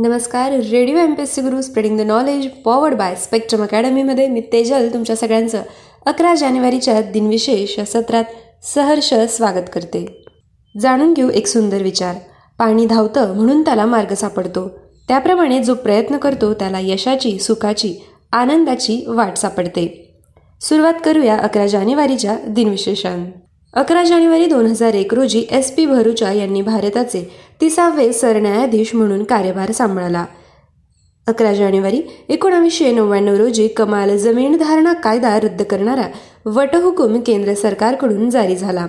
नमस्कार. Radio M P S C Guru spreading the knowledge powered by spectrum अकॅडमीमध्ये मी तेजल तुमच्या सगळ्यांचं अकरा जानेवारीच्या दिनविशेष या सत्रात सहर्ष स्वागत करते. जाणून घेऊ एक सुंदर विचार. पाणी धावतं म्हणून त्याला मार्ग सापडतो. त्याप्रमाणे जो प्रयत्न करतो त्याला यशाची सुखाची आनंदाची वाट सापडते. सुरुवात करूया अकरा जानेवारीच्या दिनविशेषान. अकरा जानेवारी दोन हजार एक रोजी एस पी भरुचा यांनी भारताचे तिसावे सरन्यायाधीश म्हणून कार्यभार सांभाळला. अकरा जानेवारी एकोणावीसशे नव्याण्णव रोजी कमाल जमीन धारणा कायदा रद्द करणारा वटहुकूम केंद्र सरकारकडून जारी झाला.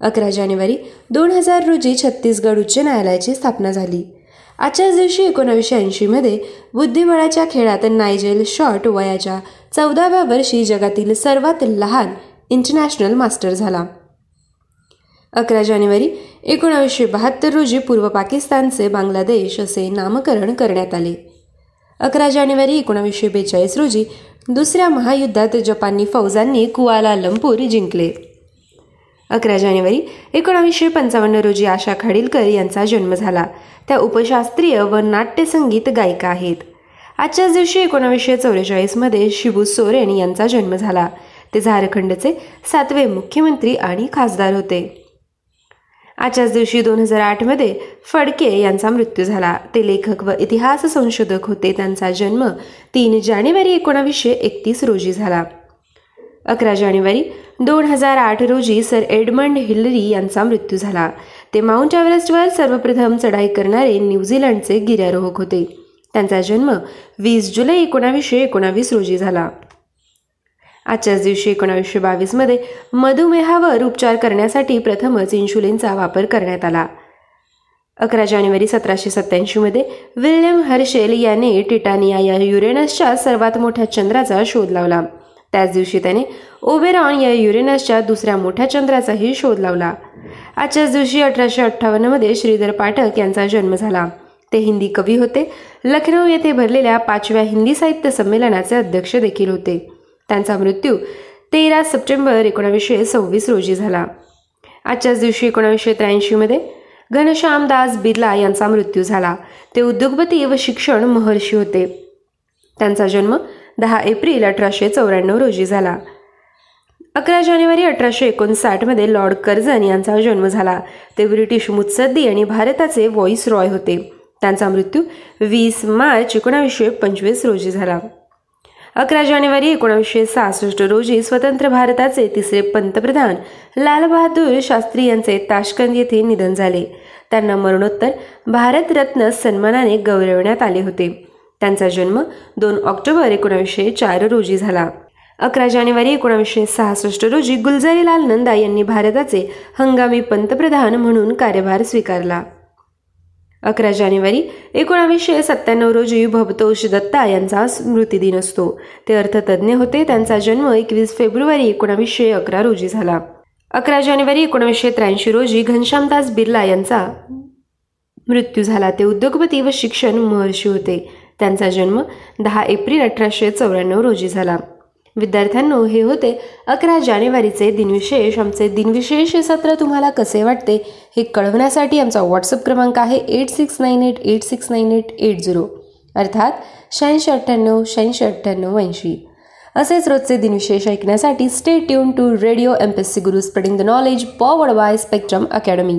अकरा जानेवारी दोन हजार रोजी छत्तीसगड उच्च न्यायालयाची स्थापना झाली. आजच्याच दिवशी एकोणावीसशे ऐंशीमध्ये बुद्धिबळाच्या खेळात नायजेल शॉट वयाच्या चौदाव्या वर्षी जगातील सर्वात लहान इंटरनॅशनल मास्टर झाला. अकरा जानेवारी एकोणावीसशे बहात्तर रोजी पूर्व पाकिस्तानचे बांगलादेश असे नामकरण करण्यात आले. अकरा जानेवारी एकोणावीसशे बेचाळीस रोजी दुसऱ्या महायुद्धात जपानी फौजांनी कुआला लंपूर जिंकले. अकरा जानेवारी एकोणावीसशे पंचावन्न रोजी आशा खाडीलकर यांचा जन्म झाला. त्या उपशास्त्रीय व नाट्यसंगीत गायिका आहेत. आजच्याच दिवशी एकोणावीसशे चौवेचाळीसमध्ये शिबू सोरेन यांचा जन्म झाला. ते झारखंडचे सातवे मुख्यमंत्री आणि खासदार होते. आजच्याच दिवशी दोन हजार आठमध्ये फडके यांचा मृत्यू झाला. ते लेखक व इतिहास संशोधक होते. त्यांचा जन्म तीन जानेवारी एकोणावीसशे एकतीस रोजी झाला. अकरा जानेवारी दोन हजार आठ रोजी सर एडमंड हिलरी यांचा मृत्यू झाला. ते माउंट एव्हरेस्टवर सर्वप्रथम चढाई करणारे न्यूझीलंडचे गिर्यारोहक होते. त्यांचा जन्म वीस जुलै एकोणावीसशे एकोणावीस रोजी झाला. आजच्याच दिवशी एकोणावीसशे बावीसमध्ये मधुमेहावर उपचार करण्यासाठी प्रथमच इन्शुलिनचा वापर करण्यात आला. अकरा जानेवारी सतराशे सत्त्याऐंशीमध्ये विल्यम हर्शेल याने टिटानिया या युरेनसच्या सर्वात मोठ्या चंद्राचा शोध लावला. त्याच दिवशी त्याने ओबेरॉन या युरेनसच्या दुसऱ्या मोठ्या चंद्राचाही शोध लावला. आजच्याच दिवशी अठराशे अठ्ठावन्नमध्ये श्रीधर पाठक यांचा जन्म झाला. ते हिंदी कवी होते. लखनौ येथे भरलेल्या पाचव्या हिंदी साहित्य संमेलनाचे अध्यक्ष देखील होते. त्यांचा मृत्यू तेरा सप्टेंबर एकोणावीसशे सव्वीस रोजी झाला. आजच्याच दिवशी एकोणावीसशे त्र्याऐंशीमध्ये घनश्याम दास बिर्ला यांचा मृत्यू झाला. ते उद्योगपती व शिक्षण महर्षी होते. त्यांचा जन्म दहा एप्रिल अठराशे चौऱ्याण्णव रोजी झाला. अकरा जानेवारी अठराशे एकोणसाठमध्ये लॉर्ड कर्झन यांचा जन्म झाला. ते ब्रिटिश मुत्सद्दी आणि भारताचे व्हॉइस रॉय होते. त्यांचा मृत्यू वीस मार्च एकोणावीसशे पंचवीस रोजी झाला. अकरा जानेवारी एकोणीसशे सहासष्ट रोजी स्वतंत्र भारताचे तिसरे पंतप्रधान लालबहादूर शास्त्री यांचे ताशकंद येथे निधन झाले. त्यांना मरणोत्तर भारतरत्न सन्मानाने गौरवण्यात आले होते. त्यांचा जन्म दोन ऑक्टोबर एकोणीसशे चार रोजी झाला. अकरा जानेवारी एकोणीसशे सहासष्ट रोजी गुलजारीलाल नंदा यांनी भारताचे हंगामी पंतप्रधान म्हणून कार्यभार स्वीकारला. अकरा जानेवारी एकोणावीसशे सत्त्याण्णव रोजी भवतोष दत्ता यांचा स्मृतिदिन असतो. ते अर्थतज्ञ होते. त्यांचा जन्म एकवीस फेब्रुवारी एकोणावीसशे अकरा रोजी झाला. अकरा जानेवारी एकोणावीसशे त्र्याऐंशी रोजी घनश्यामदास बिर्ला यांचा मृत्यू झाला. ते उद्योगपती व शिक्षण महर्षी होते. त्यांचा जन्म दहा एप्रिल अठराशे चौऱ्याण्णव रोजी झाला. विद्यार्थ्यांनो हे होते अकरा जानेवारीचे दिनविशेष. आमचे दिनविशेष हे सत्र तुम्हाला कसे वाटते हे कळवण्यासाठी आमचा व्हॉट्सअप क्रमांक आहे eight six nine eight eight six nine eight eight zero अर्थात शहाऐंशी अठ्ठ्याण्णव शहाऐंशी अठ्ठ्याण्णव ऐंशी. असेच रोजचे दिनविशेष ऐकण्यासाठी stay tune to radio M P S C Guru spreading the knowledge powered by spectrum academy